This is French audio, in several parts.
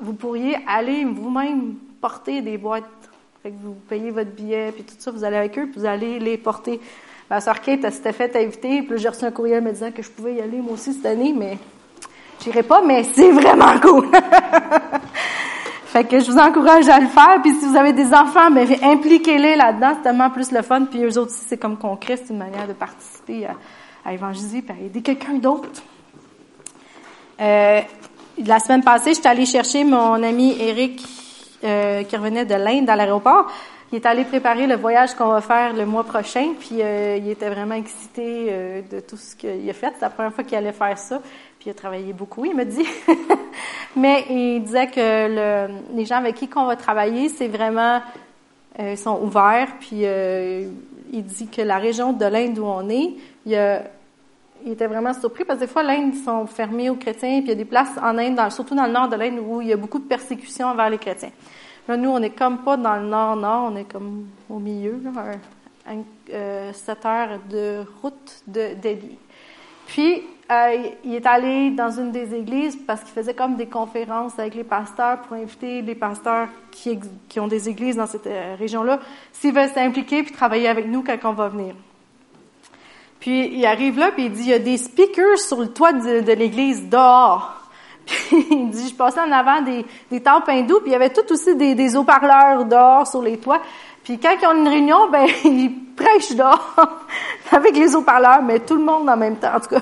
vous pourriez aller vous-même porter des boîtes. Fait que vous payez votre billet, puis tout ça, vous allez avec eux, puis vous allez les porter. Ma soeur Kate, elle s'était fait inviter, puis j'ai reçu un courriel me disant que je pouvais y aller moi aussi cette année, mais j'irai pas, mais c'est vraiment cool. fait que je vous encourage à le faire, puis si vous avez des enfants, ben impliquez-les là-dedans, c'est tellement plus le fun, puis eux autres aussi, c'est comme concret, c'est une manière de participer à, à évangéliser, puis à aider quelqu'un d'autre. Euh, la semaine passée, je suis allée chercher mon ami Eric euh, qui revenait de l'Inde à l'aéroport. Il est allé préparer le voyage qu'on va faire le mois prochain, puis euh, il était vraiment excité euh, de tout ce qu'il a fait. C'est la première fois qu'il allait faire ça, puis il a travaillé beaucoup, il me dit. Mais il disait que le, les gens avec qui qu'on va travailler, c'est vraiment euh, sont ouverts, puis il dit que la région de l'Inde où on est, il y a il était vraiment surpris parce que des fois, l'Inde, ils sont fermés aux chrétiens, puis il y a des places en Inde, surtout dans le nord de l'Inde, où il y a beaucoup de persécutions envers les chrétiens. Là, nous, on n'est comme pas dans le nord-nord, on est comme au milieu, là, à, euh, 7 heures de route de. Puis, euh, il est allé dans une des églises parce qu'il faisait comme des conférences avec les pasteurs pour inviter les pasteurs qui, qui ont des églises dans cette euh, région-là, s'ils veulent s'impliquer puis travailler avec nous quand on va venir. Puis il arrive là, puis il dit, il y a des speakers sur le toit de, l'église dehors. Puis il dit, je passais en avant des, des temples hindous, puis il y avait tout aussi des, des haut-parleurs dehors sur les toits. Puis quand ils ont une réunion, ben ils prêchent dehors avec les haut-parleurs, mais tout le monde en même temps. En tout cas,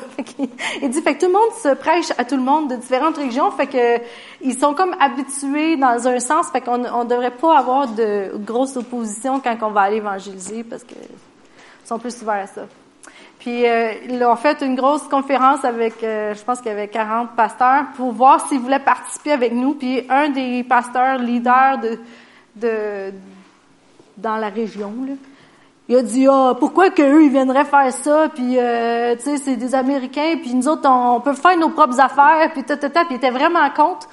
il dit, fait que tout le monde se prêche à tout le monde de différentes régions, fait que ils sont comme habitués dans un sens, fait qu'on on devrait pas avoir de grosse opposition quand on va aller évangéliser, parce que ils sont plus ouverts à ça. Puis euh, ils ont fait une grosse conférence avec, euh, je pense qu'il y avait 40 pasteurs pour voir s'ils voulaient participer avec nous. Puis un des pasteurs leaders de, dans la région, il a dit ah pourquoi que eux ils viendraient faire ça? Puis euh, tu sais c'est des Américains. Puis nous autres on, peut faire nos propres affaires. Puis tata puis il était vraiment contre.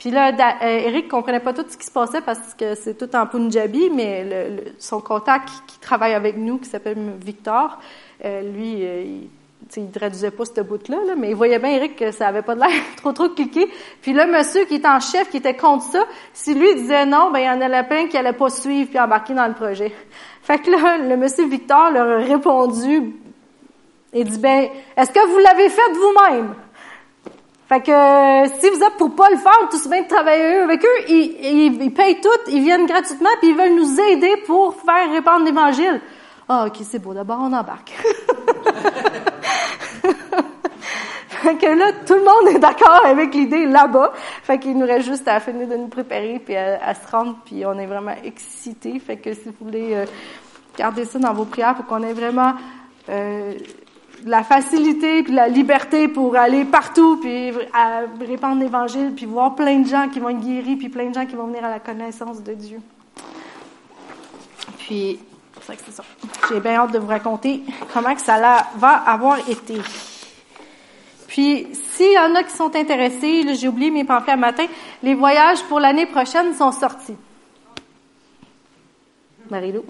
Puis là da, euh, Eric comprenait pas tout ce qui se passait parce que c'est tout en Punjabi mais son contact qui, travaille avec nous qui s'appelle Victor lui, euh, il, il traduisait pas cette bout-là, là, mais il voyait bien, Eric, que ça avait pas de l'air trop trop cliqué. Puis là, monsieur qui était en chef, qui était contre ça, si lui disait non, ben il y en a plein qui allaient pas suivre puis embarquer dans le projet. Fait que là, le monsieur Victor leur a répondu et dit, ben, est-ce que vous l'avez fait vous-même? Fait que euh, si vous êtes pour pas le faire, tout bien de travailler avec eux, ils, ils, ils payent tout, ils viennent gratuitement, puis ils veulent nous aider pour faire répandre l'Évangile. Ah, ok, c'est beau, d'abord on embarque. fait que là, tout le monde est d'accord avec l'idée là-bas. Fait qu'il nous reste juste à finir de nous préparer puis à, à se rendre, puis on est vraiment excités. Fait que si vous voulez euh, garder ça dans vos prières pour qu'on ait vraiment euh, la facilité puis la liberté pour aller partout puis à répandre l'Évangile puis voir plein de gens qui vont être guéris puis plein de gens qui vont venir à la connaissance de Dieu. Puis c'est ça. J'ai bien hâte de vous raconter comment que ça va avoir été. Puis, s'il y en a qui sont intéressés, j'ai oublié mes pamphlets à matin, les voyages pour l'année prochaine sont sortis. Marie-Lou.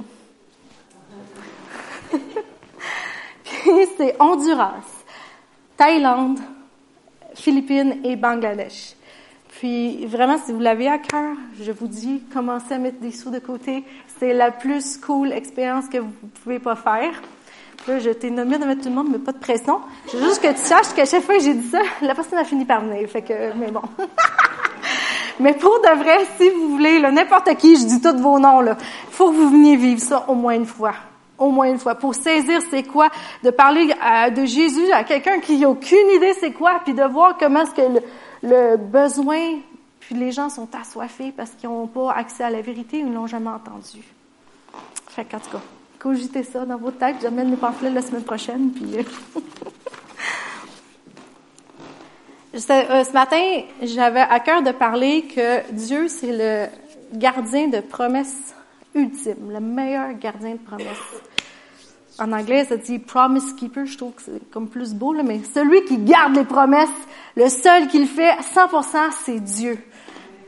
Puis, c'est Honduras, Thaïlande, Philippines et Bangladesh. Puis vraiment, si vous l'avez à cœur, je vous dis, commencez à mettre des sous de côté. C'est la plus cool expérience que vous pouvez pas faire. Là, je t'ai nommé de mettre tout le monde, mais pas de pression. Je veux juste que tu saches qu'à chaque fois que j'ai dit ça, la personne a fini par venir. Fait que, mais bon. mais pour de vrai, si vous voulez, n'importe qui, je dis tous vos noms, là. Faut que vous veniez vivre ça au moins une fois au moins une fois, pour saisir c'est quoi, de parler à, de Jésus à quelqu'un qui n'a aucune idée c'est quoi, puis de voir comment est-ce que le, le besoin, puis les gens sont assoiffés parce qu'ils n'ont pas accès à la vérité ou ils l'ont jamais entendu. Fait qu'en tout cas, cogitez ça dans votre tête. J'amène les pamphlets la semaine prochaine. Puis euh, euh, ce matin, j'avais à cœur de parler que Dieu, c'est le gardien de promesses ultime, le meilleur gardien de promesses en anglais, ça dit promise keeper. Je trouve que c'est comme plus beau, là, mais celui qui garde les promesses, le seul qui le fait 100%, c'est Dieu.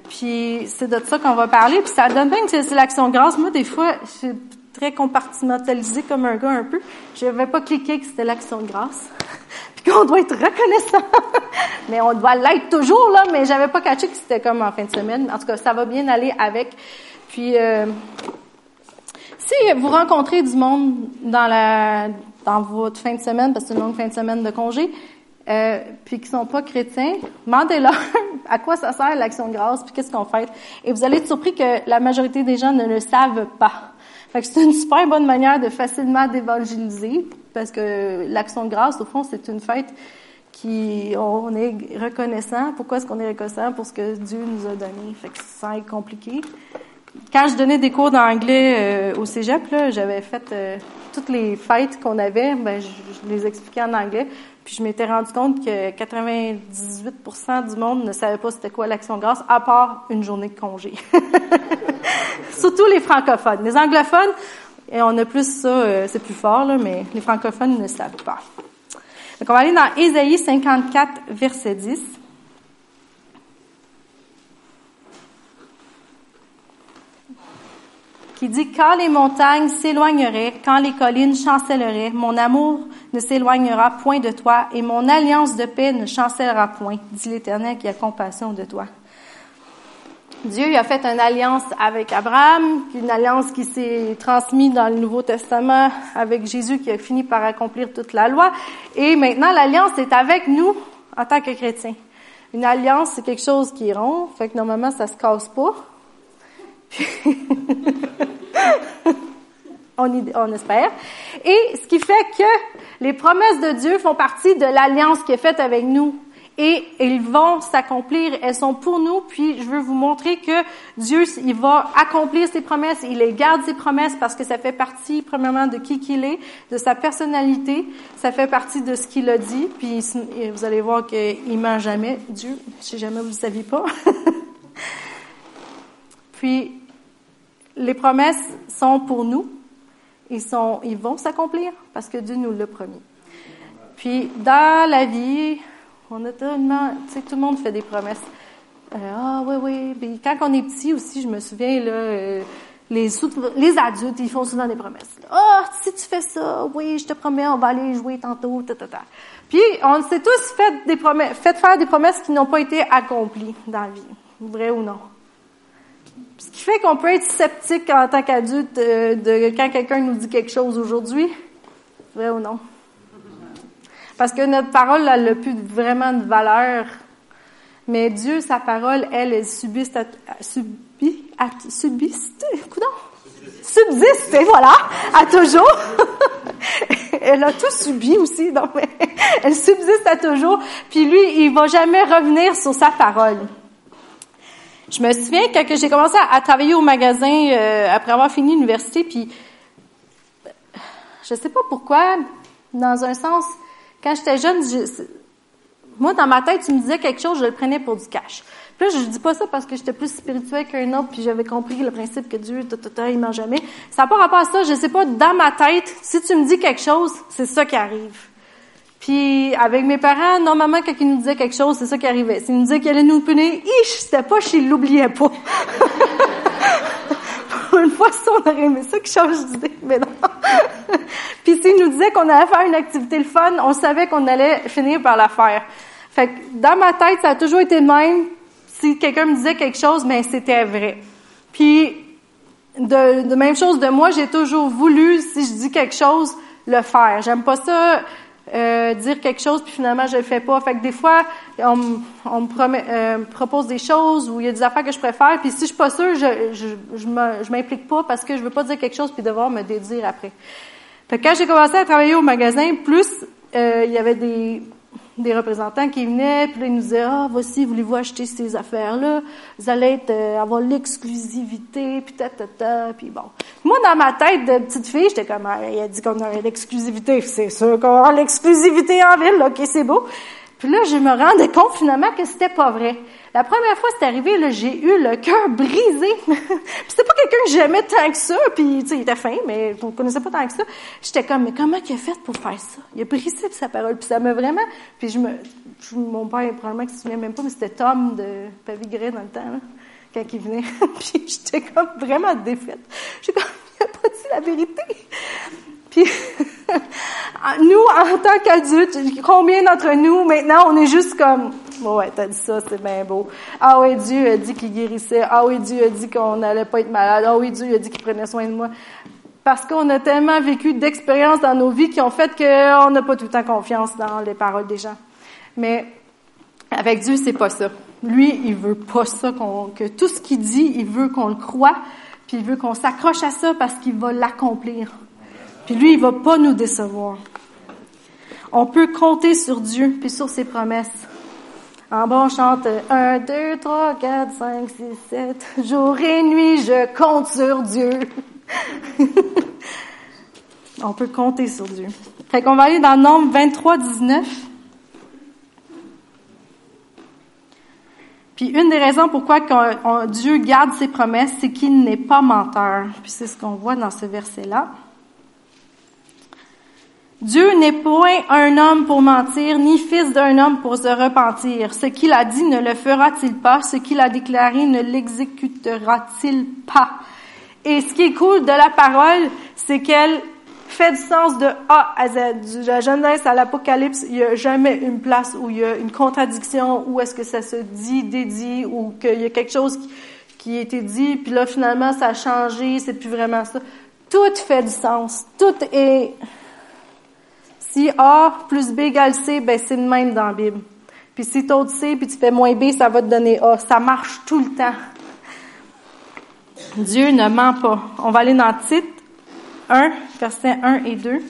Puis c'est de ça qu'on va parler. Puis ça donne bien que c'est l'action grâce. Moi, des fois, je suis très compartimentalisée comme un gars un peu. Je vais pas cliquer que c'était l'action grâce. puis qu'on doit être reconnaissant. mais on doit l'être toujours, là, mais j'avais pas catché que c'était comme en fin de semaine. En tout cas, ça va bien aller avec. Puis, euh, si vous rencontrez du monde dans la dans votre fin de semaine, parce que c'est une longue fin de semaine de congé, euh, puis qui sont pas chrétiens, demandez-leur à quoi ça sert l'action de grâce, puis qu'est-ce qu'on fait. Et vous allez être surpris que la majorité des gens ne le savent pas. Fait que c'est une super bonne manière de facilement d'évangéliser, parce que l'action de grâce, au fond, c'est une fête qui, on est reconnaissant. Pourquoi est-ce qu'on est reconnaissant? Pour ce que Dieu nous a donné. Fait que ça est compliqué quand je donnais des cours d'anglais euh, au cégep, j'avais fait euh, toutes les fêtes qu'on avait, ben, je, les expliquais en anglais. Puis je m'étais rendu compte que 98% du monde ne savait pas c'était quoi l'action grâce, à part une journée de congé. Surtout les francophones. Les anglophones, et on a plus ça, euh, c'est plus fort, là, mais les francophones ne savent pas. Donc on va aller dans Ésaïe 54, verset 10. Qui dit quand les montagnes s'éloigneraient, quand les collines chancelleraient, mon amour ne s'éloignera point de toi et mon alliance de paix ne chancellera point, dit l'Éternel qui a compassion de toi. Dieu a fait une alliance avec Abraham, une alliance qui s'est transmise dans le Nouveau Testament avec Jésus qui a fini par accomplir toute la loi. Et maintenant, l'alliance est avec nous en tant que chrétiens. Une alliance, c'est quelque chose qui est rond, fait que normalement, ça se casse pas. on, espère. Et ce qui fait que les promesses de Dieu font partie de l'alliance qui est faite avec nous. Et ils vont s'accomplir, elles sont pour nous, puis je veux vous montrer que Dieu, il va accomplir ses promesses, il les garde ses promesses parce que ça fait partie, premièrement, de qui qu'il est, de sa personnalité, ça fait partie de ce qu'il a dit, puis vous allez voir qu'il ment jamais, Dieu, si jamais vous ne saviez pas. puis, les promesses sont pour nous. Ils, sont, ils vont s'accomplir parce que Dieu nous l'a promis. Puis, dans la vie, on a tellement, tu sais, tout le monde fait des promesses. Euh, ah oui, oui. Puis quand on est petit aussi, je me souviens, là, euh, les, adultes, ils font souvent des promesses. Ah, oh, si tu fais ça, oui, je te promets, on va aller jouer tantôt, ta, ta, ta. Puis, on s'est tous fait des promesses, fait faire des promesses qui n'ont pas été accomplies dans la vie. Vrai ou non? Ce qui fait qu'on peut être sceptique en tant qu'adulte euh, de quand quelqu'un nous dit quelque chose aujourd'hui. Vrai ou non? Parce que notre parole, elle n'a plus vraiment de valeur. Mais Dieu, sa parole, elle, elle subsiste, à, subit, à, subsiste, subsiste, et voilà, à toujours. elle a tout subi aussi, donc elle subsiste à toujours. Puis lui, il va jamais revenir sur sa parole. Je me souviens quand j'ai commencé à, travailler au magasin euh, après avoir fini l'université, puis je sais pas pourquoi, dans un sens, quand j'étais jeune, moi dans ma tête, tu me disais quelque chose, je le prenais pour du cash. Puis là, je dis pas ça parce que j'étais plus spirituel qu'un autre, puis j'avais compris le principe que Dieu, ta, il ment jamais. Ça n'a pas rapport à ça. Je sais pas, dans ma tête, si tu me dis quelque chose, c'est ça qui arrive. Puis avec mes parents, normalement, quand ils nous disaient quelque chose, c'est ça qui arrivait. S'ils nous disaient qu'ils allaient nous punir, ich, c'était pas s'ils l'oubliaient pas. Pour une fois, ça, on aurait aimé ça qui change d'idée, mais non. Puis s'ils nous disaient qu'on allait faire une activité le fun, on savait qu'on allait finir par la faire. Fait que dans ma tête, ça a toujours été le même. Si quelqu'un me disait quelque chose, mais ben, c'était vrai. Puis de même chose de moi, j'ai toujours voulu, si je dis quelque chose, le faire. J'aime pas ça euh, dire quelque chose puis finalement je le fais pas. Fait que des fois on, on me euh, propose des choses ou il y a des affaires que je préfère puis si je suis pas sûre, je je je m'implique pas parce que je veux pas dire quelque chose puis devoir me dédire après. Fait quand j'ai commencé à travailler au magasin, plus euh, il y avait des des représentants qui venaient, puis là, ils nous disaient, ah, voici, voulez-vous acheter ces affaires-là? Vous allez euh, avoir l'exclusivité, puis ta, ta, ta, puis bon. Moi, dans ma tête de petite fille, j'étais comme, ah, elle a dit qu'on aurait l'exclusivité. C'est sûr qu'on aura l'exclusivité en ville, OK, c'est beau. Puis là, je me rendais compte finalement que c'était pas vrai. La première fois c'est arrivé, j'ai eu le cœur brisé. c'était pas quelqu'un que j'aimais tant que ça, puis tu sais, il était fin, mais on connaissait pas tant que ça. J'étais comme, mais comment il a fait pour faire ça? Il a brisé sa parole, puis ça m'a vraiment. Puis je me, mon père probablement qu'il se souvient même pas, mais c'était Tom de Pavigray dans le temps, là, quand il venait. puis j'étais comme vraiment défaite. J'ai comme, il a pas dit la vérité. Puis nous, en tant qu'adultes, combien d'entre nous, maintenant, on est juste comme, ouais, t'as dit ça, c'est bien beau. Ah oui, Dieu a dit qu'il guérissait. Ah oui, Dieu a dit qu'on n'allait pas être malade. Ah oui, Dieu a dit qu'il prenait soin de moi. Parce qu'on a tellement vécu d'expériences dans nos vies qui ont fait qu'on n'a pas tout le temps confiance dans les paroles des gens. Mais avec Dieu, c'est pas ça. Lui, il veut pas ça, que tout ce qu'il dit, il veut qu'on le croit, puis il veut qu'on s'accroche à ça parce qu'il va l'accomplir. Puis lui, il va pas nous décevoir. On peut compter sur Dieu puis sur ses promesses. En bon, on chante 1, 2, 3, 4, 5, 6, 7. Jour et nuit, je compte sur Dieu. on peut compter sur Dieu. Fait qu'on va aller dans Nombre 23, 19. Puis une des raisons pourquoi Dieu garde ses promesses, c'est qu'il n'est pas menteur. Puis c'est ce qu'on voit dans ce verset-là. Dieu n'est point un homme pour mentir, ni fils d'un homme pour se repentir. Ce qu'il a dit ne le fera-t-il pas? Ce qu'il a déclaré ne l'exécutera-t-il pas? Et ce qui est cool de la parole, c'est qu'elle fait du sens de A à Z. De la Genèse à l'Apocalypse, il n'y a jamais une place où il y a une contradiction, où est-ce que ça se dit, dédit, ou qu'il y a quelque chose qui, qui a été dit, puis là, finalement, ça a changé, c'est plus vraiment ça. Tout fait du sens. Tout est si A plus B égale C, ben c'est le même dans la Bible. Puis si tu as C, puis tu fais moins B, ça va te donner A. Ça marche tout le temps. Dieu ne ment pas. On va aller dans Tite 1, versets 1 et 2,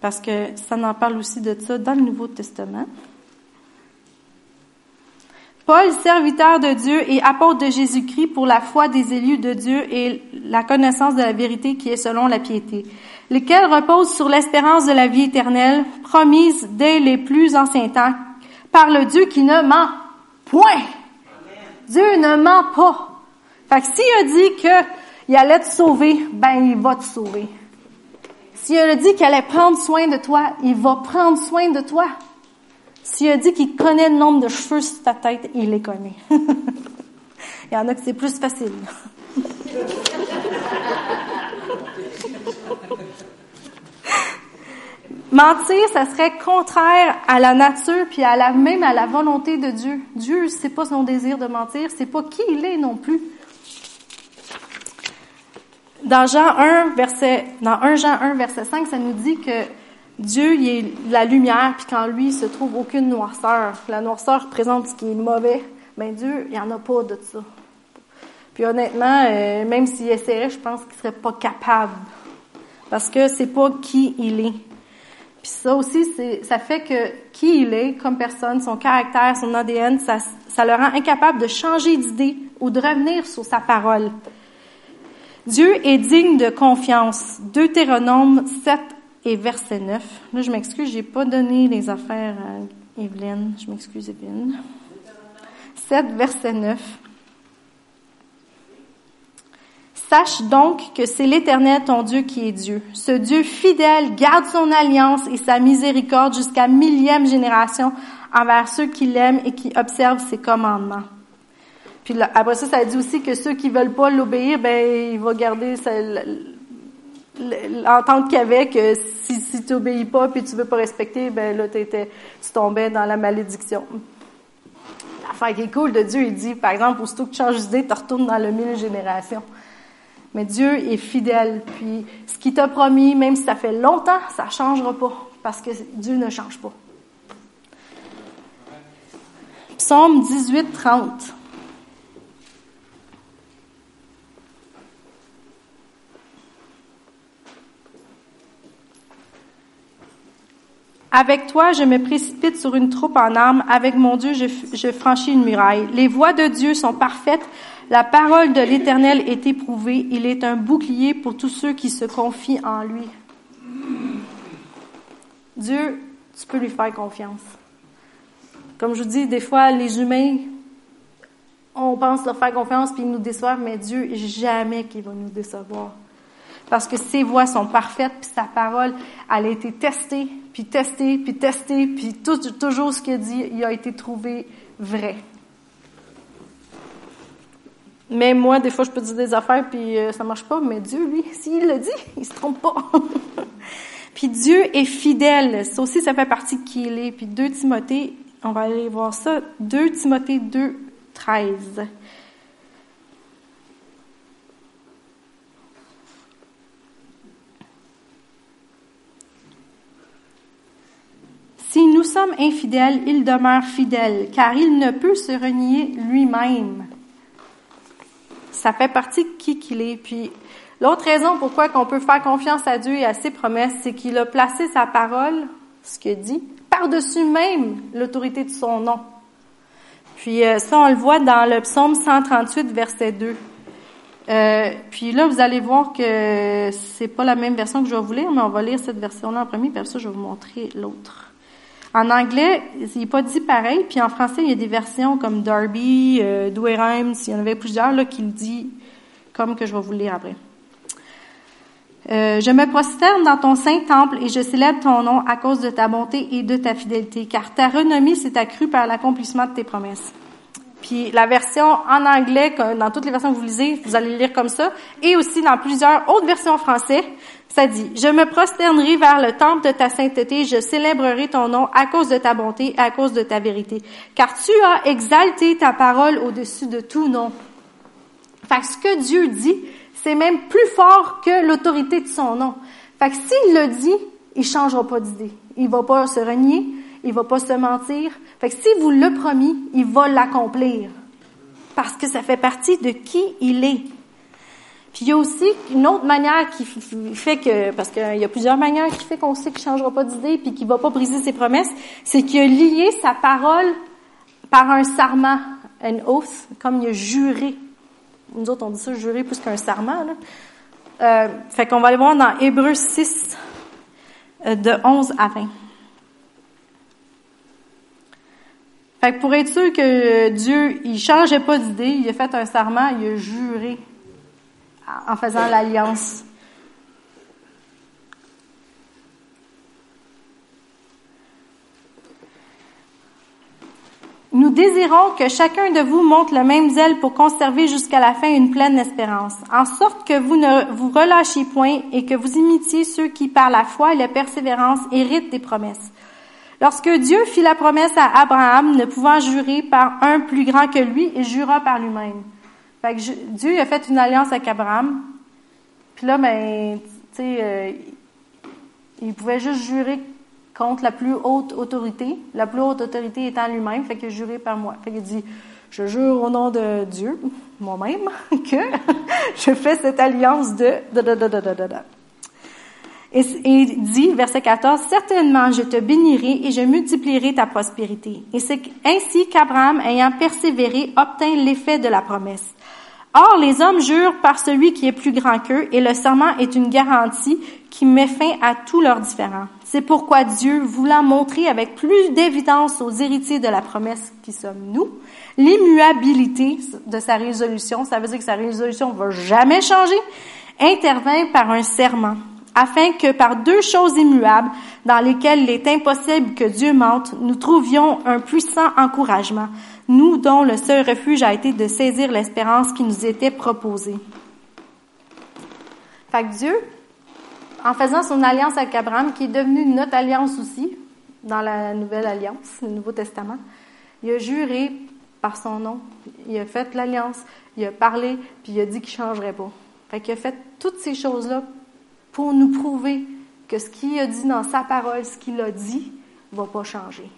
parce que ça en parle aussi de ça dans le Nouveau Testament. Paul, serviteur de Dieu et apôtre de Jésus-Christ pour la foi des élus de Dieu et la connaissance de la vérité qui est selon la piété lesquels reposent sur l'espérance de la vie éternelle, promise dès les plus anciens temps, par le Dieu qui ne ment point. Dieu ne ment pas. Fait que s'il a dit qu'il allait te sauver, ben il va te sauver. S'il a dit qu'il allait prendre soin de toi, il va prendre soin de toi. S'il a dit qu'il connaît le nombre de cheveux sur ta tête, il les connaît. il y en a que c'est plus facile. Mentir, ça serait contraire à la nature puis à la même à la volonté de Dieu. Dieu, c'est pas son désir de mentir, c'est pas qui il est non plus. Dans Jean 1 verset dans 1 Jean 1 verset 5, ça nous dit que Dieu il est la lumière puis qu'en lui se trouve aucune noirceur. La noirceur représente ce qui est mauvais. Mais Dieu, il y en a pas de ça. Puis honnêtement, euh, même s'il essaierait, je pense qu'il serait pas capable parce que c'est pas qui il est. Puis ça aussi, ça fait que qui il est comme personne, son caractère, son ADN, ça, ça le rend incapable de changer d'idée ou de revenir sur sa parole. Dieu est digne de confiance. Deutéronome 7 et verset 9. Là, je m'excuse, j'ai pas donné les affaires à Evelyne. Je m'excuse, Evelyne. 7, verset 9. Sache donc que c'est l'Éternel ton Dieu qui est Dieu. Ce Dieu fidèle garde son alliance et sa miséricorde jusqu'à millième génération envers ceux qui l'aiment et qui observent ses commandements. Puis après ça, ça dit aussi que ceux qui veulent pas l'obéir, ben il va garder l'entente qu'il y avait que si, tu obéis pas puis tu veux pas respecter, ben là tu tombais dans la malédiction. L'affaire qui est cool de Dieu, il dit, par exemple, aussitôt que tu changes d'idée, tu retournes dans le mille générations. Mais Dieu est fidèle. Puis ce qu'il t'a promis, même si ça fait longtemps, ça ne changera pas. Parce que Dieu ne change pas. Psaume 18, 30. Avec toi, je me précipite sur une troupe en armes. Avec mon Dieu, je, je franchis une muraille. Les voies de Dieu sont parfaites. La parole de l'Éternel est éprouvée. Il est un bouclier pour tous ceux qui se confient en lui. Dieu, tu peux lui faire confiance. Comme je vous dis, des fois, les humains, on pense leur faire confiance puis ils nous déçoivent, mais Dieu, jamais qu'il va nous décevoir. Parce que ses voix sont parfaites, puis sa parole, elle a été testée, puis testée, puis testée, puis toujours ce qu'il dit, il a été trouvé vrai. Mais moi, des fois, je peux dire des affaires puis euh, ça marche pas. Mais Dieu, lui, s'il le dit, il se trompe pas. Puis Dieu est fidèle. Ça aussi, ça fait partie de qui il est. Puis 2 Timothée, on va aller voir ça. 2 Timothée 2, 13. Si nous sommes infidèles, il demeure fidèle, car il ne peut se renier lui-même. Ça fait partie de qui qu'il est. Puis l'autre raison pourquoi qu'on peut faire confiance à Dieu et à ses promesses, c'est qu'il a placé sa parole, ce qu'il dit, par-dessus même l'autorité de son nom. Puis euh, ça, on le voit dans le psaume 138, verset 2. Euh, puis là, vous allez voir que c'est pas la même version que je vais vous lire, mais on va lire cette version-là en premier, puis après ça, je vais vous montrer l'autre. En anglais, il n'est pas dit pareil, puis en français, il y a des versions comme Darby, euh, Douay-Rhymes, il y en avait plusieurs là, qui le dit comme que je vais vous le lire après. Euh, je me prosterne dans ton saint temple et je célèbre ton nom à cause de ta bonté et de ta fidélité, car ta renommée s'est accrue par l'accomplissement de tes promesses. Puis la version en anglais, dans toutes les versions que vous lisez, vous allez le lire comme ça, et aussi dans plusieurs autres versions en français, ça dit, je me prosternerai vers le temple de ta sainteté, je célébrerai ton nom à cause de ta bonté, à cause de ta vérité, car tu as exalté ta parole au-dessus de tout nom. Fait que ce que Dieu dit, c'est même plus fort que l'autorité de son nom. Fait que s'il le dit, il changera pas d'idée. Il va pas se renier, il va pas se mentir. Fait que si vous le promis, il va l'accomplir. Parce que ça fait partie de qui il est. Puis il y a aussi une autre manière qui fait que, parce qu'il y a plusieurs manières qui fait qu'on sait qu'il changera pas d'idée puis qu'il va pas briser ses promesses, c'est qu'il a lié sa parole par un serment, un oath, comme il a juré. Nous autres, on dit ça, jurer plus qu'un serment. Là. Euh, fait qu'on va aller voir dans Hébreu 6, euh, de 11 à 20. Fait que pour être sûr que Dieu, il changeait pas d'idée, il a fait un serment, il a juré en faisant l'alliance. Nous désirons que chacun de vous montre le même zèle pour conserver jusqu'à la fin une pleine espérance, en sorte que vous ne vous relâchiez point et que vous imitiez ceux qui, par la foi et la persévérance, héritent des promesses. Lorsque Dieu fit la promesse à Abraham, ne pouvant jurer par un plus grand que lui, il jura par lui-même. Fait que Dieu a fait une alliance avec Abraham. Puis là, ben, tu sais, euh, il pouvait juste jurer contre la plus haute autorité, la plus haute autorité étant lui-même, fait que juré par moi. Fait qu'il dit, je jure au nom de Dieu, moi-même, que je fais cette alliance de... Et, il dit, verset 14, Certainement je te bénirai et je multiplierai ta prospérité. Et c'est ainsi qu'Abraham, ayant persévéré, obtint l'effet de la promesse. Or, les hommes jurent par celui qui est plus grand qu'eux, et le serment est une garantie qui met fin à tous leurs différends. C'est pourquoi Dieu, voulant montrer avec plus d'évidence aux héritiers de la promesse qui sommes nous, l'immuabilité de sa résolution, ça veut dire que sa résolution ne va jamais changer, intervint par un serment afin que par deux choses immuables, dans lesquelles il est impossible que Dieu mente, nous trouvions un puissant encouragement, nous dont le seul refuge a été de saisir l'espérance qui nous était proposée. Fait que Dieu, en faisant son alliance avec Abraham, qui est devenue notre alliance aussi, dans la nouvelle alliance, le Nouveau Testament, il a juré par son nom, il a fait l'alliance, il a parlé, puis il a dit qu'il ne changerait pas. Fait qu'il a fait toutes ces choses-là pour nous prouver que ce qu'il a dit dans sa parole, ce qu'il a dit, ne va pas changer.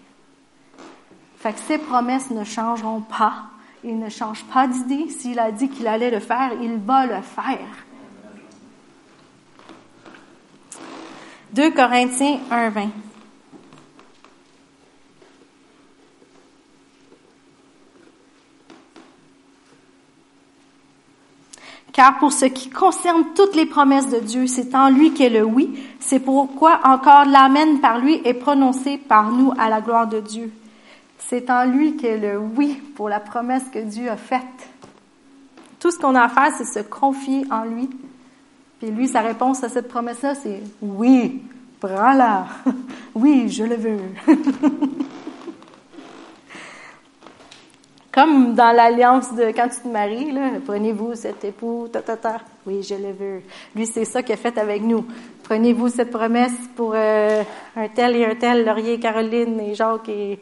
Fait que ses promesses ne changeront pas. Il ne change pas d'idée. S'il a dit qu'il allait le faire, il va le faire. 2 Corinthiens 1, 20. Car pour ce qui concerne toutes les promesses de Dieu, c'est en lui qu'est le oui. C'est pourquoi encore l'amen par lui est prononcé par nous à la gloire de Dieu. C'est en lui qu'est le oui pour la promesse que Dieu a faite. Tout ce qu'on a à faire, c'est se confier en lui. Puis lui, sa réponse à cette promesse-là, c'est oui, prends-la. Oui, je le veux. Comme dans l'alliance de quand tu te maries, prenez-vous cet époux, ta, ta, ta. Oui, je le veux. Lui, c'est ça qu'il a fait avec nous. Prenez-vous cette promesse pour euh, un tel et un tel, Laurier, Caroline et Jacques et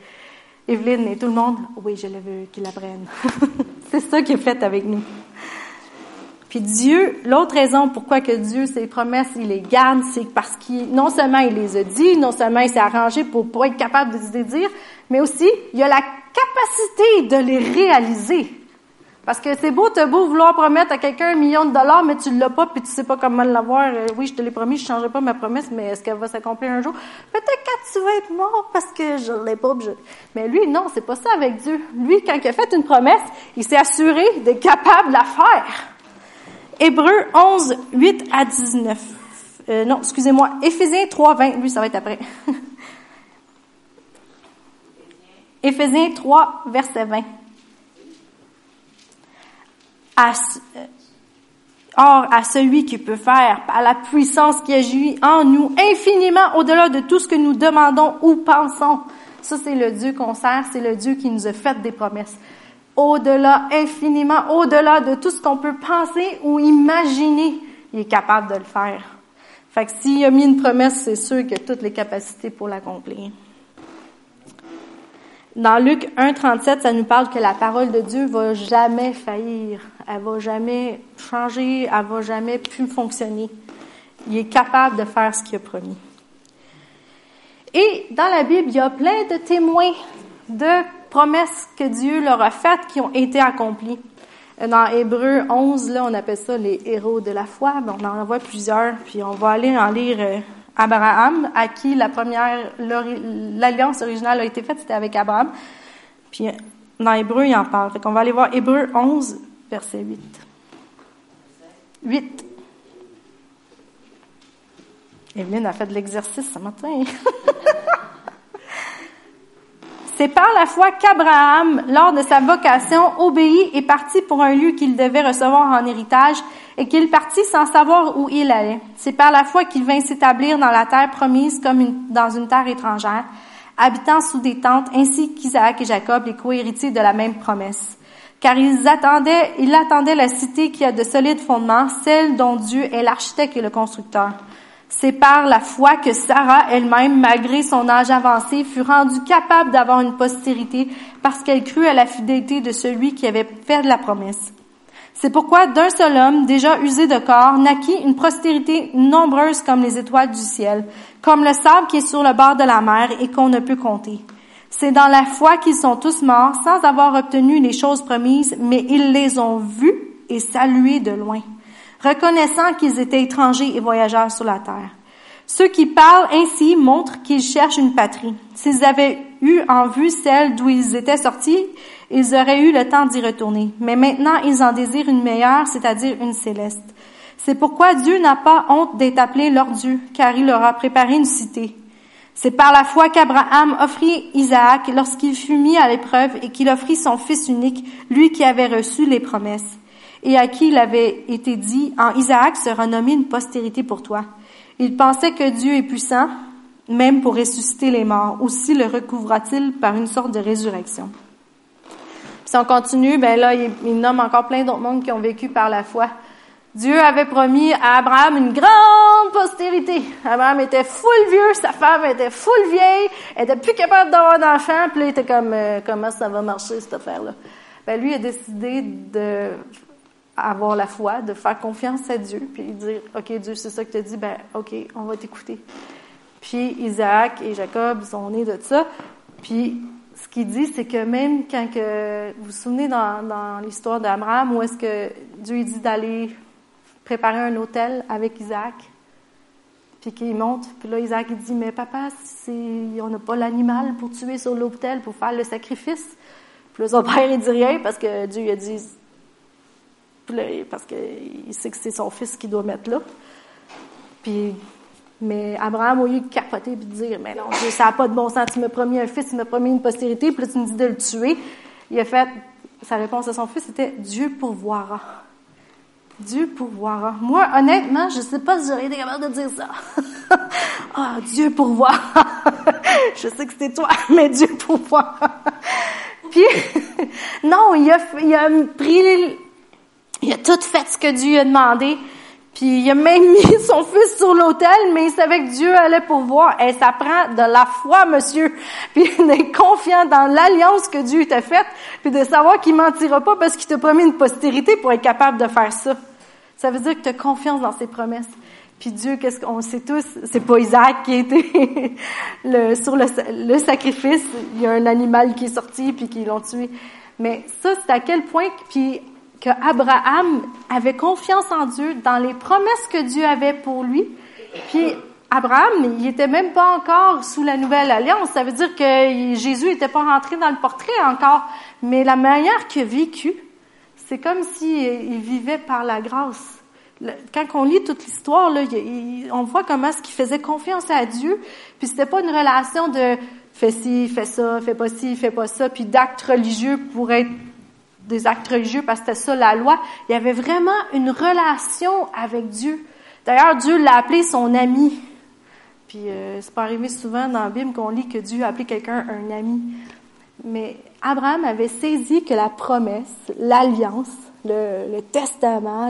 Evelyne et tout le monde. Oui, je le veux qu'ils l'apprennent. c'est ça qui est fait avec nous. Puis Dieu, l'autre raison pourquoi que Dieu, ses promesses, il les garde, c'est parce qu'il, non seulement il les a dit, non seulement il s'est arrangé pour, pour être capable de les dire, mais aussi, il a la capacité de les réaliser. Parce que c'est beau, t'as beau vouloir promettre à quelqu'un un million de dollars, mais tu l'as pas, puis tu sais pas comment l'avoir. Euh, oui, je te l'ai promis, je changerai pas ma promesse, mais est-ce qu'elle va s'accomplir un jour? Peut-être quand tu vas être mort parce que je l'ai pas. Mais lui, non, c'est pas ça avec Dieu. Lui, quand il a fait une promesse, il s'est assuré d'être capable de la faire. Hébreu 11, 8 à 19. Euh, non, excusez-moi. Éphésiens 3, 20. Lui, ça va être après. Éphésiens 3, verset 20. Euh, or, à celui qui peut faire, par la puissance qui agit en nous, infiniment au-delà de tout ce que nous demandons ou pensons. Ça, c'est le Dieu qu'on sert, c'est le Dieu qui nous a fait des promesses. Au-delà, infiniment, au-delà de tout ce qu'on peut penser ou imaginer, il est capable de le faire. Fait que s'il a mis une promesse, c'est sûr qu'il a toutes les capacités pour l'accomplir. Dans Luc 1.37, ça nous parle que la parole de Dieu va jamais faillir. Elle va jamais changer, elle va jamais plus fonctionner. Il est capable de faire ce qu'il a promis. Et dans la Bible, il y a plein de témoins de promesses que Dieu leur a faites qui ont été accomplies. Dans Hébreu 11, là, on appelle ça les héros de la foi. on en voit plusieurs, puis on va aller en lire euh, Abraham, à qui la première, l'alliance originale a été faite, c'était avec Abraham. Puis dans Hébreu, il en parle. Fait qu'on va aller voir Hébreu 11, verset 8. 8. Evelyne a fait de l'exercice ce matin. C'est par la foi qu'Abraham, lors de sa vocation, obéit et partit pour un lieu qu'il devait recevoir en héritage et qu'il partit sans savoir où il allait. C'est par la foi qu'il vint s'établir dans la terre promise comme dans une terre étrangère, habitant sous des tentes ainsi qu'Isaac et Jacob, les co-héritiers de la même promesse. Car ils attendaient, ils attendaient la cité qui a de solides fondements, celle dont Dieu est l'architecte et le constructeur. C'est par la foi que Sarah elle-même, malgré son âge avancé, fut rendue capable d'avoir une postérité parce qu'elle crut à la fidélité de celui qui avait fait la promesse. C'est pourquoi d'un seul homme, déjà usé de corps, naquit une postérité nombreuse comme les étoiles du ciel, comme le sable qui est sur le bord de la mer et qu'on ne peut compter. C'est dans la foi qu'ils sont tous morts sans avoir obtenu les choses promises, mais ils les ont vues et saluées de loin reconnaissant qu'ils étaient étrangers et voyageurs sur la terre. Ceux qui parlent ainsi montrent qu'ils cherchent une patrie. S'ils avaient eu en vue celle d'où ils étaient sortis, ils auraient eu le temps d'y retourner. Mais maintenant, ils en désirent une meilleure, c'est-à-dire une céleste. C'est pourquoi Dieu n'a pas honte d'être appelé leur Dieu, car il leur a préparé une cité. C'est par la foi qu'Abraham offrit Isaac lorsqu'il fut mis à l'épreuve et qu'il offrit son fils unique, lui qui avait reçu les promesses et à qui il avait été dit, en Isaac sera nommé une postérité pour toi. Il pensait que Dieu est puissant, même pour ressusciter les morts. Aussi le recouvra-t-il par une sorte de résurrection. Si on continue, ben là, il, nomme encore plein d'autres mondes qui ont vécu par la foi. Dieu avait promis à Abraham une grande postérité. Abraham était full vieux, sa femme était full vieille, elle était plus capable d'avoir d'enfants, puis là, il était comme, euh, comment ça va marcher, cette affaire-là? Ben, lui a décidé de avoir la foi, de faire confiance à Dieu, puis dire, OK, Dieu, c'est ça que tu as dit, ben, OK, on va t'écouter. Puis Isaac et Jacob sont nés de ça. Puis ce qu'il dit, c'est que même quand que, vous vous souvenez dans, l'histoire d'Abraham, où est-ce que Dieu dit d'aller préparer un hôtel avec Isaac, puis qu'il monte, puis là Isaac il dit, mais papa, on n'a pas l'animal pour tuer sur l'hôtel, pour faire le sacrifice. Puis là, son père, il dit rien parce que Dieu lui a dit, parce qu'il sait que c'est son fils qui doit mettre là. Puis, mais Abraham, au lieu de capoter et de dire, mais non, ça n'a pas de bon sens, tu m'as promis un fils, tu m'as promis une postérité, puis là, tu me dis de le tuer. Il a fait, sa réponse à son fils, c'était Dieu pourvoira. Dieu pourvoira. Moi, honnêtement, je ne sais pas si j'aurais été capable de dire ça. Ah, Dieu pourvoira. je sais que c'était toi, mais Dieu pourvoira. Puis, non, il a, il a pris il a tout fait ce que Dieu a demandé. Puis il a même mis son fils sur l'autel, mais il savait que Dieu allait pourvoir. Et ça prend de la foi, monsieur. Puis d'être confiant dans l'alliance que Dieu t'a faite, puis de savoir qu'il mentira pas parce qu'il t'a promis une postérité pour être capable de faire ça. Ça veut dire que tu as confiance dans ses promesses. Puis Dieu, qu'est-ce qu'on sait tous, c'est pas Isaac qui était le, sur le, le, sacrifice. Il y a un animal qui est sorti puis qui l'ont tué. Mais ça, c'est à quel point, puis que Abraham avait confiance en Dieu dans les promesses que Dieu avait pour lui. Puis Abraham, il était même pas encore sous la nouvelle alliance. Ça veut dire que Jésus n'était pas rentré dans le portrait encore. Mais la manière qu'il a vécu, c'est comme s'il vivait par la grâce. Quand on lit toute l'histoire, là, on voit comment est-ce qu'il faisait confiance à Dieu. Puis c'était pas une relation de fais ci, fais ça, fais pas ci, fais pas ça, puis d'actes religieux pour être des actes religieux parce que c'était ça la loi. Il y avait vraiment une relation avec Dieu. D'ailleurs, Dieu l'a appelé son ami. Puis euh, c'est pas arrivé souvent dans la Bible qu'on lit que Dieu a appelé quelqu'un un ami. Mais Abraham avait saisi que la promesse, l'alliance, le, testament,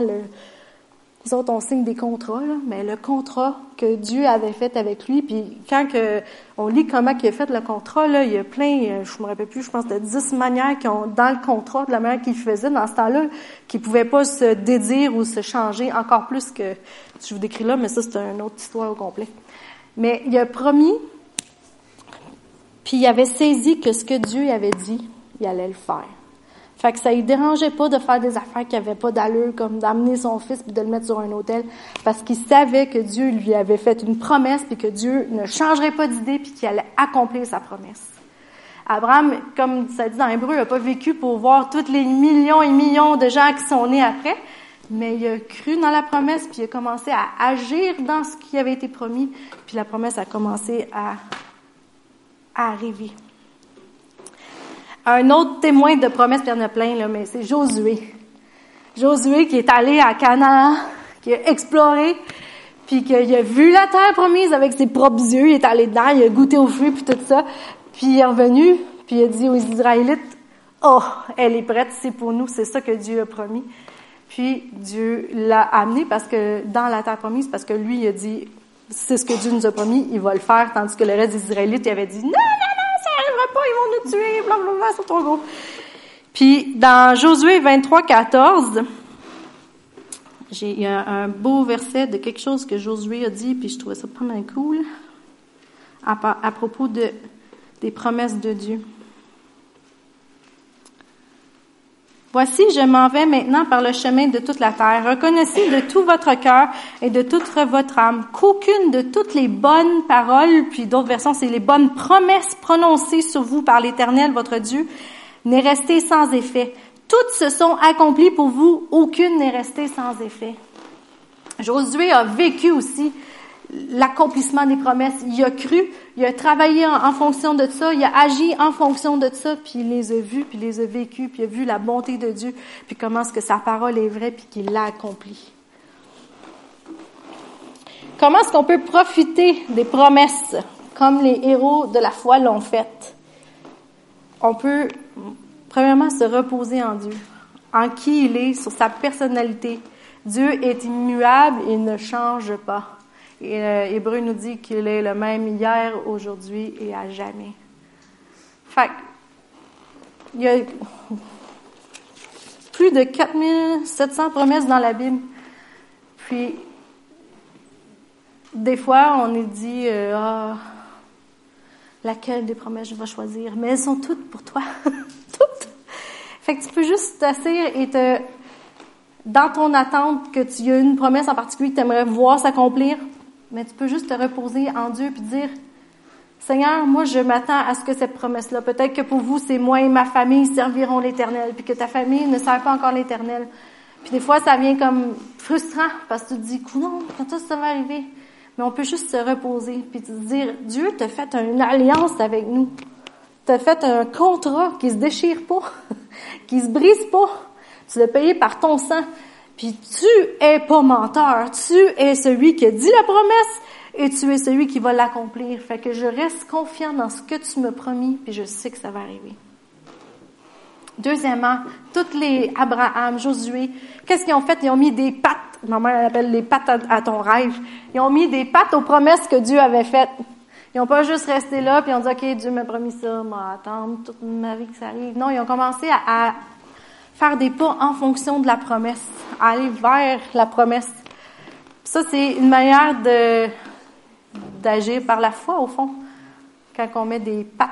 nous autres, on signe des contrats, là, mais le contrat que Dieu avait fait avec lui, puis quand que on lit comment il a fait le contrat, là, il y a plein, euh, je me rappelle plus, je pense de dix manières qui ont dans le contrat, de la manière qu'il faisait dans ce temps-là, qui pouvaient pas se dédire ou se changer encore plus que je vous décris là, mais ça c'est une autre histoire au complet. Mais il a promis, puis il avait saisi que ce que Dieu avait dit, il allait le faire. Fait que ça lui dérangeait pas de faire des affaires qui avaient pas d'allure, comme d'amener son fils puis de le mettre sur un hôtel, parce qu'il savait que Dieu lui avait fait une promesse puis que Dieu ne changerait pas d'idée puis qu'il allait accomplir sa promesse. Abraham, comme ça dit dans l'hébreu, n'a pas vécu pour voir tous les millions et millions de gens qui sont nés après, mais il a cru dans la promesse puis il a commencé à agir dans ce qui avait été promis, puis la promesse a commencé à, à arriver. Un autre témoin de promesse, il y en a plein, là, mais c'est Josué. Josué qui est allé à Canaan, qui a exploré, puis qu'il a vu la terre promise avec ses propres yeux, il est allé dedans, il a goûté aux fruits, puis tout ça, puis il est revenu, puis il a dit aux Israélites, oh, elle est prête, c'est pour nous, c'est ça que Dieu a promis. Puis Dieu l'a amené parce que dans la terre promise, parce que lui il a dit, c'est ce que Dieu nous a promis, il va le faire, tandis que le reste des Israélites il avait dit, non, non, pas, ils vont nous tuer, blablabla, c'est trop gros. Puis dans Josué 23, 14, j'ai un, un beau verset de quelque chose que Josué a dit, puis je trouvais ça pas mal cool, à, propos de, des promesses de Dieu. Voici, je m'en vais maintenant par le chemin de toute la terre. Reconnaissez de tout votre cœur et de toute votre âme qu'aucune de toutes les bonnes paroles, puis d'autres versions, c'est les bonnes promesses prononcées sur vous par l'Éternel, votre Dieu, n'est restée sans effet. Toutes se sont accomplies pour vous, aucune n'est restée sans effet. Josué a vécu aussi l'accomplissement des promesses. Il a cru, il a travaillé en, fonction de ça, il a agi en fonction de ça, puis il les a vus, puis il les a vécus, puis il a vu la bonté de Dieu, puis comment est-ce que sa parole est vraie, puis qu'il l'a accomplie. Comment est-ce qu'on peut profiter des promesses comme les héros de la foi l'ont fait? On peut, premièrement, se reposer en Dieu, en qui il est, sur sa personnalité. Dieu est immuable, il ne change pas. Et euh, nous dit qu'il est le même hier, aujourd'hui et à jamais. Fait il y a plus de 4700 promesses dans la Bible. Puis, des fois, on est dit, euh, ah, laquelle des promesses je vais choisir? Mais elles sont toutes pour toi. toutes. Fait que tu peux juste t'asseoir et te, dans ton attente que tu as une promesse en particulier que tu aimerais voir s'accomplir, mais tu peux juste te reposer en Dieu puis dire, Seigneur, moi, je m'attends à ce que cette promesse-là, peut-être que pour vous, c'est moi et ma famille serviront l'Éternel, puis que ta famille ne sert pas encore l'Éternel. Puis des fois, ça vient comme frustrant, parce que tu te dis, non, quand ça, ça va arriver? Mais on peut juste se reposer, puis te dire, Dieu t'a fait une alliance avec nous. T'as fait un contrat qui se déchire pas, qui se brise pas. Tu l'as payé par ton sang. Puis tu es pas menteur, tu es celui qui dit la promesse et tu es celui qui va l'accomplir. Fait que je reste confiant dans ce que tu me promis, puis je sais que ça va arriver. Deuxièmement, toutes les Abraham, Josué, qu'est-ce qu'ils ont fait? Ils ont mis des pattes Ma mère elle appelle les pattes à, ton rêve. Ils ont mis des pattes aux promesses que Dieu avait faites. Ils n'ont pas juste resté là puis ils ont dit OK, Dieu m'a promis ça, m'a attendre toute ma vie que ça arrive. Non, ils ont commencé à, faire des pas en fonction de la promesse, aller vers la promesse. Ça, c'est une manière d'agir par la foi, au fond, quand on met des pattes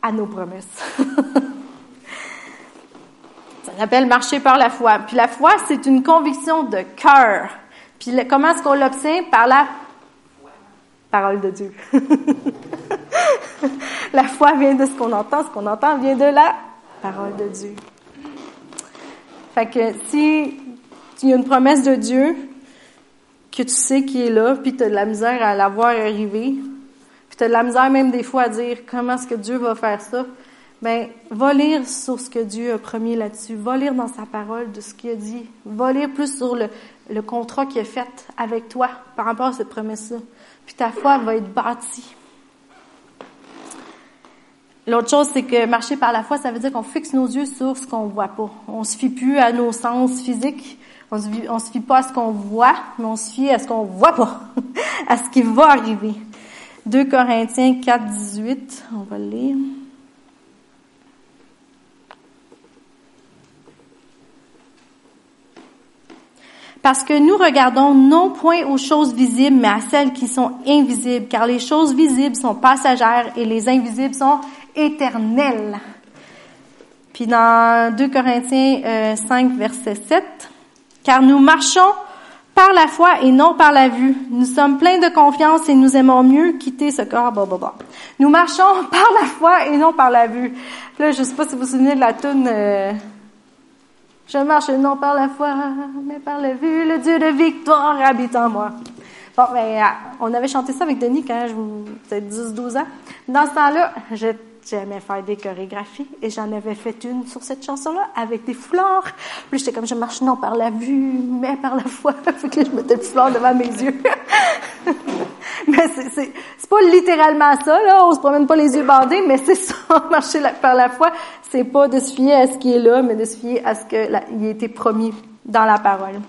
à nos promesses. Ça s'appelle marcher par la foi. Puis la foi, c'est une conviction de cœur. Puis comment est-ce qu'on l'obtient? Par la parole de Dieu. la foi vient de ce qu'on entend, ce qu'on entend vient de la parole de Dieu. Fait que si il y a une promesse de Dieu, que tu sais qui est là, puis tu as de la misère à la voir arriver, puis tu as de la misère même des fois à dire comment est-ce que Dieu va faire ça, ben va lire sur ce que Dieu a promis là-dessus, va lire dans sa parole de ce qu'il a dit, va lire plus sur le, le contrat qu'il a fait avec toi par rapport à cette promesse-là. Puis ta foi va être bâtie. L'autre chose, c'est que marcher par la foi, ça veut dire qu'on fixe nos yeux sur ce qu'on voit pas. On se fie plus à nos sens physiques. On se, se fie pas à ce qu'on voit, mais on se fie à ce qu'on voit pas, à ce qui va arriver. 2 Corinthiens 4, 18, on va le lire. Parce que nous regardons non point aux choses visibles, mais à celles qui sont invisibles, car les choses visibles sont passagères et les invisibles sont éternelles. Puis dans 2 Corinthiens 5, euh, verset 7, car nous marchons par la foi et non par la vue. Nous sommes pleins de confiance et nous aimons mieux quitter ce corps. Bah. Nous marchons par la foi et non par la vue. Là, je sais pas si vous vous souvenez de la tune euh, je marche non par la foi, mais par la vue, le Dieu de victoire habite en moi. Bon, ben, euh, on avait chanté ça avec Denis quand j'avais 10-12 ans. Dans ce temps-là, j'aimais faire des chorégraphies et j'en avais fait une sur cette chanson-là avec des fleurs. Puis j'étais comme, je marche non par la vue, mais par la foi. fait que je mettais des fleurs devant mes yeux. mais c'est, c'est, pas littéralement ça, là. On se promène pas les yeux bandés, mais c'est ça, marcher par la foi c'est pas de se fier à ce qui est là, mais de se fier à ce qu'il a été promis dans la parole.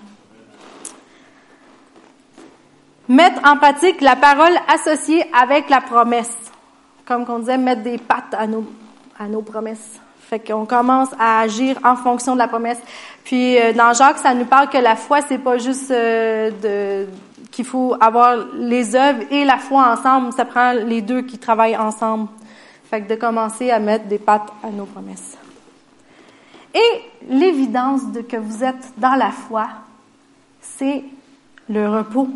Mettre en pratique la parole associée avec la promesse. Comme on disait, mettre des pattes à nos, à nos promesses. Fait qu'on commence à agir en fonction de la promesse. Puis euh, dans Jacques, ça nous parle que la foi, c'est pas juste euh, de qu'il faut avoir les œuvres et la foi ensemble. Ça prend les deux qui travaillent ensemble. Fait que de commencer à mettre des pattes à nos promesses. Et l'évidence de que vous êtes dans la foi, c'est le repos.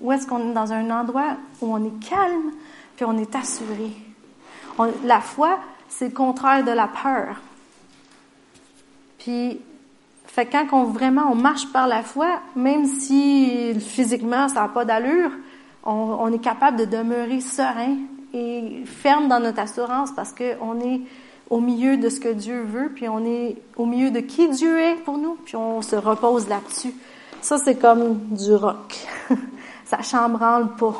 Où est-ce qu'on est dans un endroit où on est calme, on est assuré. la foi, c'est le contraire de la peur. Puis, fait quand on, vraiment on marche par la foi, même si physiquement ça n'a pas d'allure, on, on, est capable de demeurer serein et ferme dans notre assurance parce qu'on est au milieu de ce que Dieu veut, puis on est au milieu de qui Dieu est pour nous, puis on se repose là-dessus. Ça, c'est comme du roc. Ça chambranle pas.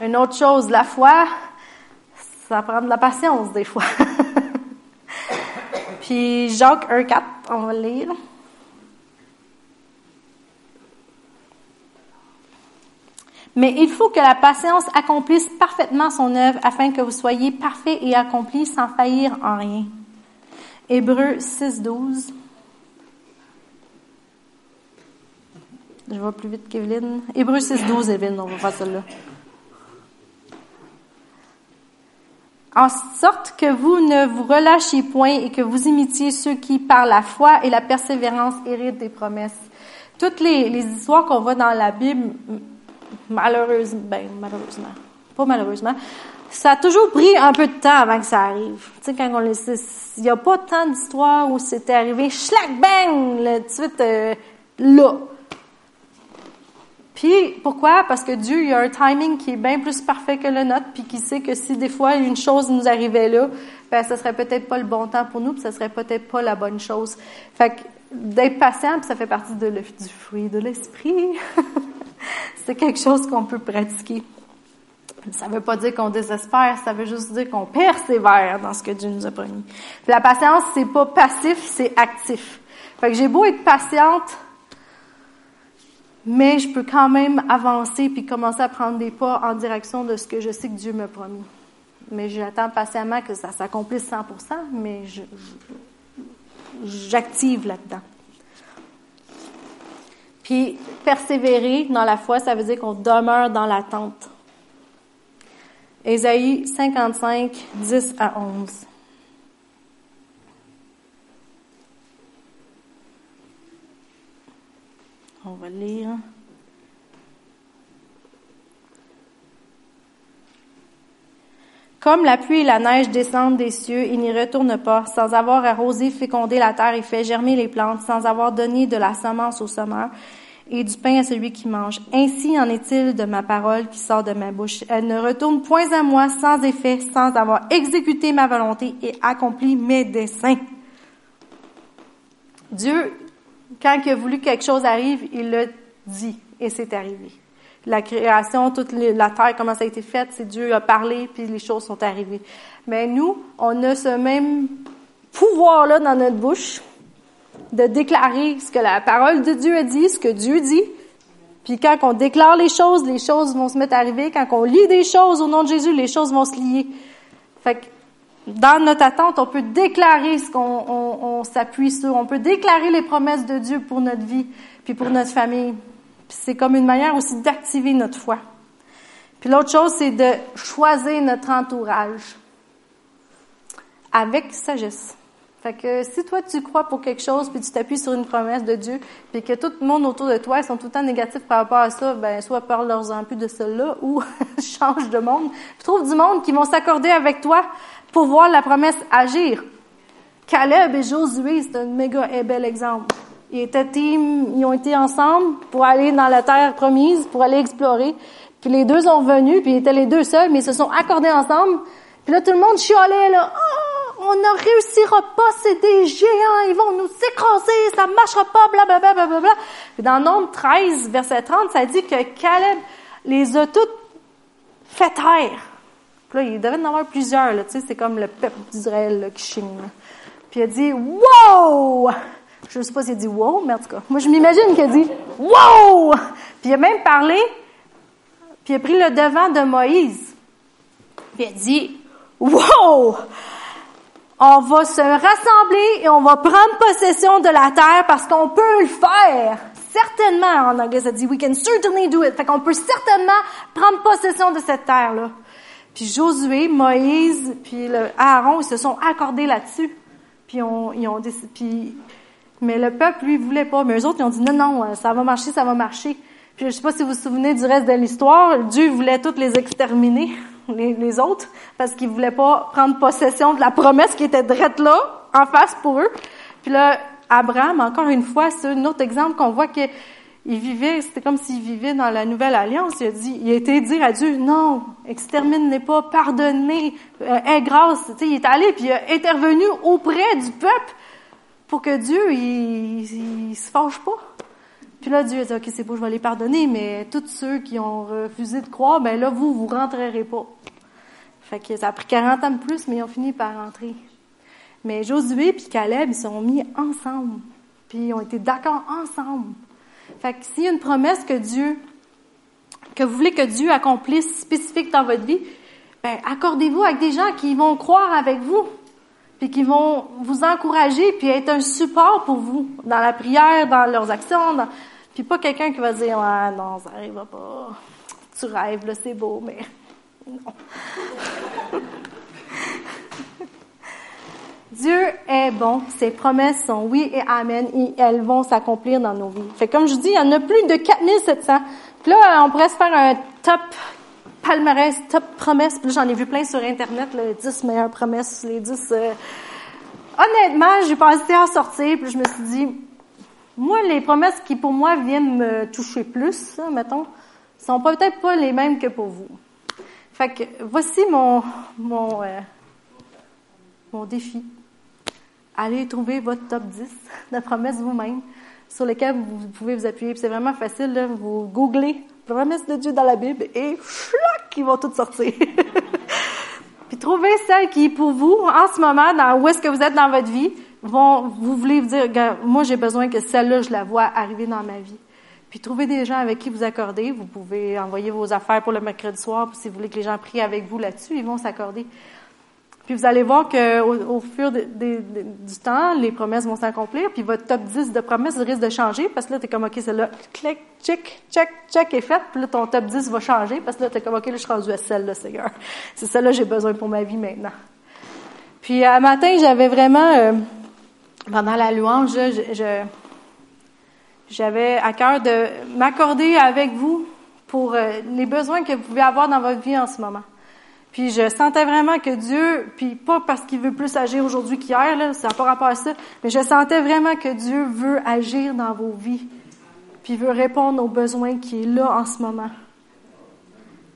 Une autre chose, la foi, ça prend de la patience des fois. puis Jacques 1.4, on va lire. Mais il faut que la patience accomplisse parfaitement son œuvre afin que vous soyez parfaits et accomplis sans faillir en rien. Hébreu 6, 12. Je vais plus vite qu'Evelyne. Hébreu 6, 12, Evelyne, on va faire celle-là. En sorte que vous ne vous relâchiez point et que vous imitiez ceux qui, par la foi et la persévérance, héritent des promesses. Toutes les, les histoires qu'on voit dans la Bible malheureusement, ben, malheureusement, pas malheureusement, ça a toujours pris un peu de temps avant que ça arrive. Tu sais, quand on il n'y a pas tant d'histoires où c'était arrivé, schlac, bang, tout de suite, euh, là. Puis, pourquoi? Parce que Dieu, il a un timing qui est bien plus parfait que le nôtre, puis qui sait que si des fois une chose nous arrivait là, ben, ça serait peut-être pas le bon temps pour nous, puis ça serait peut-être pas la bonne chose. Fait que, d'être patient, ça fait partie de du fruit de l'esprit. c'est quelque chose qu'on peut pratiquer. Ça veut pas dire qu'on désespère, ça veut juste dire qu'on persévère dans ce que Dieu nous a promis. Puis la patience, c'est pas passif, c'est actif. Fait que j'ai beau être patiente, mais je peux quand même avancer puis commencer à prendre des pas en direction de ce que je sais que Dieu m'a promis. Mais j'attends patiemment que ça s'accomplisse 100%, mais j'active là-dedans. Puis persévérer dans la foi, ça veut dire qu'on demeure dans l'attente. Ésaïe 55, 10 à 11. On va lire. Comme la pluie et la neige descendent des cieux et n'y retournent pas, sans avoir arrosé, fécondé la terre et fait germer les plantes, sans avoir donné de la semence au semeur et du pain à celui qui mange. Ainsi en est-il de ma parole qui sort de ma bouche. Elle ne retourne point à moi sans effet, sans avoir exécuté ma volonté et accompli mes desseins. Dieu, quand il a voulu que quelque chose arrive, il l'a dit et c'est arrivé la création, toute la terre, comment ça a été faite, c'est Dieu a parlé, puis les choses sont arrivées. Mais nous, on a ce même pouvoir-là dans notre bouche de déclarer ce que la parole de Dieu a dit, ce que Dieu dit. Puis quand on déclare les choses, les choses vont se mettre à arriver. Quand on lit des choses au nom de Jésus, les choses vont se lier. Fait que dans notre attente, on peut déclarer ce qu'on on, s'appuie sur. On peut déclarer les promesses de Dieu pour notre vie, puis pour notre famille c'est comme une manière aussi d'activer notre foi. Puis l'autre chose, c'est de choisir notre entourage avec sagesse. Fait que si toi tu crois pour quelque chose puis tu t'appuies sur une promesse de Dieu puis que tout le monde autour de toi ils sont tout le temps négatifs par rapport à ça, ben soit parle-leur-en plus de cela ou change de monde. trouve du monde qui vont s'accorder avec toi pour voir la promesse agir. Caleb et Josué, c'est un méga bel exemple. Ils étaient ils ont été ensemble pour aller dans la terre promise, pour aller explorer. Puis les deux sont revenus, puis ils étaient les deux seuls, mais ils se sont accordés ensemble. Puis là, tout le monde chialait, là. Oh, on ne réussira pas, c'est des géants, ils vont nous écraser, ça marchera pas, blablabla, bla, bla, Puis dans Nombre 13, verset 30, ça dit que Caleb les a toutes fait taire. Puis là, il devait en avoir plusieurs, là, tu sais, c'est comme le peuple d'Israël, qui chine, Puis il a dit, wow! Je ne sais pas s'il a dit wow, mais en tout cas, moi je m'imagine qu'il a dit wow! Puis il a même parlé, puis il a pris le devant de Moïse. Puis il a dit wow! On va se rassembler et on va prendre possession de la terre parce qu'on peut le faire. Certainement, en anglais, ça dit we can certainly do it. Fait qu'on peut certainement prendre possession de cette terre-là. Puis Josué, Moïse, puis Aaron, ils se sont accordés là-dessus. Puis on, ils ont puis mais le peuple, lui, voulait pas. Mais eux autres, ils ont dit non, non, euh, ça va marcher, ça va marcher. Puis je sais pas si vous vous souvenez du reste de l'histoire. Dieu voulait toutes les exterminer, les, autres, parce qu'il voulait pas prendre possession de la promesse qui était drette là, en face pour eux. Puis là, Abraham, encore une fois, c'est un autre exemple qu'on voit que il vivait, c'était comme s'il vivait dans la nouvelle alliance. Il a dit, il a été dire à Dieu, non, extermine-les pas, pardonnez, euh, aie grâce. Il est allé puis il est intervenu auprès du peuple pour que Dieu, il, il, se fâche pas. Puis là, Dieu a dit, OK, c'est beau, je vais les pardonner, mais tous ceux qui ont refusé de croire, ben là, vous, vous rentrerez pas. Fait que ça a pris 40 ans de plus, mais ils ont fini par rentrer. Mais Josué puis Caleb, ils sont mis ensemble. Puis ils ont été d'accord ensemble. Fait que s'il y a une promesse que Dieu, que vous voulez que Dieu accomplisse spécifique dans votre vie, ben, accordez-vous avec des gens qui vont croire avec vous puis qui vont vous encourager, puis être un support pour vous dans la prière, dans leurs actions, puis pas quelqu'un qui va dire ah non ça arrivera pas, tu rêves là c'est beau mais non. Dieu est bon, ses promesses sont oui et amen, et elles vont s'accomplir dans nos vies. Fait comme je dis, il y en a plus de 4700. Puis là, on pourrait se faire un top palmarès, top promesses. Puis j'en ai vu plein sur Internet, les 10 meilleures promesses, les 10... Euh... Honnêtement, j'ai pensé à sortir, puis je me suis dit, moi, les promesses qui, pour moi, viennent me toucher plus, mettons, sont peut-être pas les mêmes que pour vous. Fait que, voici mon, mon, euh, mon défi. Allez trouver votre top 10 de promesses vous-même sur lesquelles vous pouvez vous appuyer. c'est vraiment facile, là, vous googlez promesse de Dieu dans la Bible et chloc, ils vont tous sortir. Puis trouvez celle qui, pour vous, en ce moment, dans où est-ce que vous êtes dans votre vie, vont, vous voulez vous dire, moi, j'ai besoin que celle-là, je la vois arriver dans ma vie. Puis trouvez des gens avec qui vous accordez. Vous pouvez envoyer vos affaires pour le mercredi soir. si vous voulez que les gens prient avec vous là-dessus, ils vont s'accorder. Puis vous allez voir que au, fur du temps, les promesses vont s'accomplir, puis votre top 10 de promesses risque de changer, parce que là, tu es comme, OK, celle-là, clic, check, check, check est faite, puis là, ton top 10 va changer, parce que là, tu es comme, OK, là, je suis rendu à celle-là, Seigneur. C'est celle-là j'ai besoin pour ma vie maintenant. Puis, un matin, j'avais vraiment, euh, pendant la louange, j'avais à cœur de m'accorder avec vous pour euh, les besoins que vous pouvez avoir dans votre vie en ce moment. Puis je sentais vraiment que Dieu, puis pas parce qu'il veut plus agir aujourd'hui qu'hier, là, ça n'a pas rapport à ça, mais je sentais vraiment que Dieu veut agir dans vos vies, puis veut répondre aux besoins qui est là en ce moment.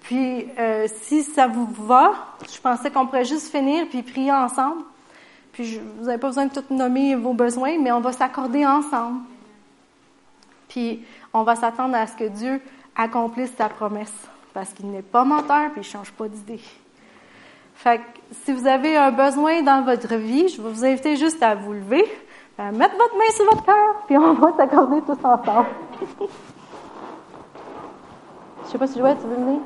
Puis euh, si ça vous va, je pensais qu'on pourrait juste finir puis prier ensemble. Puis je, vous n'avez pas besoin de tout nommer vos besoins, mais on va s'accorder ensemble. Puis on va s'attendre à ce que Dieu accomplisse sa promesse, parce qu'il n'est pas menteur puis il change pas d'idée. Fait que si vous avez un besoin dans votre vie, je vais vous inviter juste à vous lever, à mettre votre main sur votre cœur, puis on va s'accorder tous ensemble. je sais pas si Joël, tu veux venir?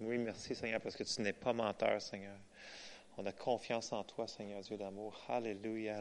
Oui, merci Seigneur, parce que tu n'es pas menteur, Seigneur. On a confiance en toi, Seigneur Dieu d'amour. Alléluia.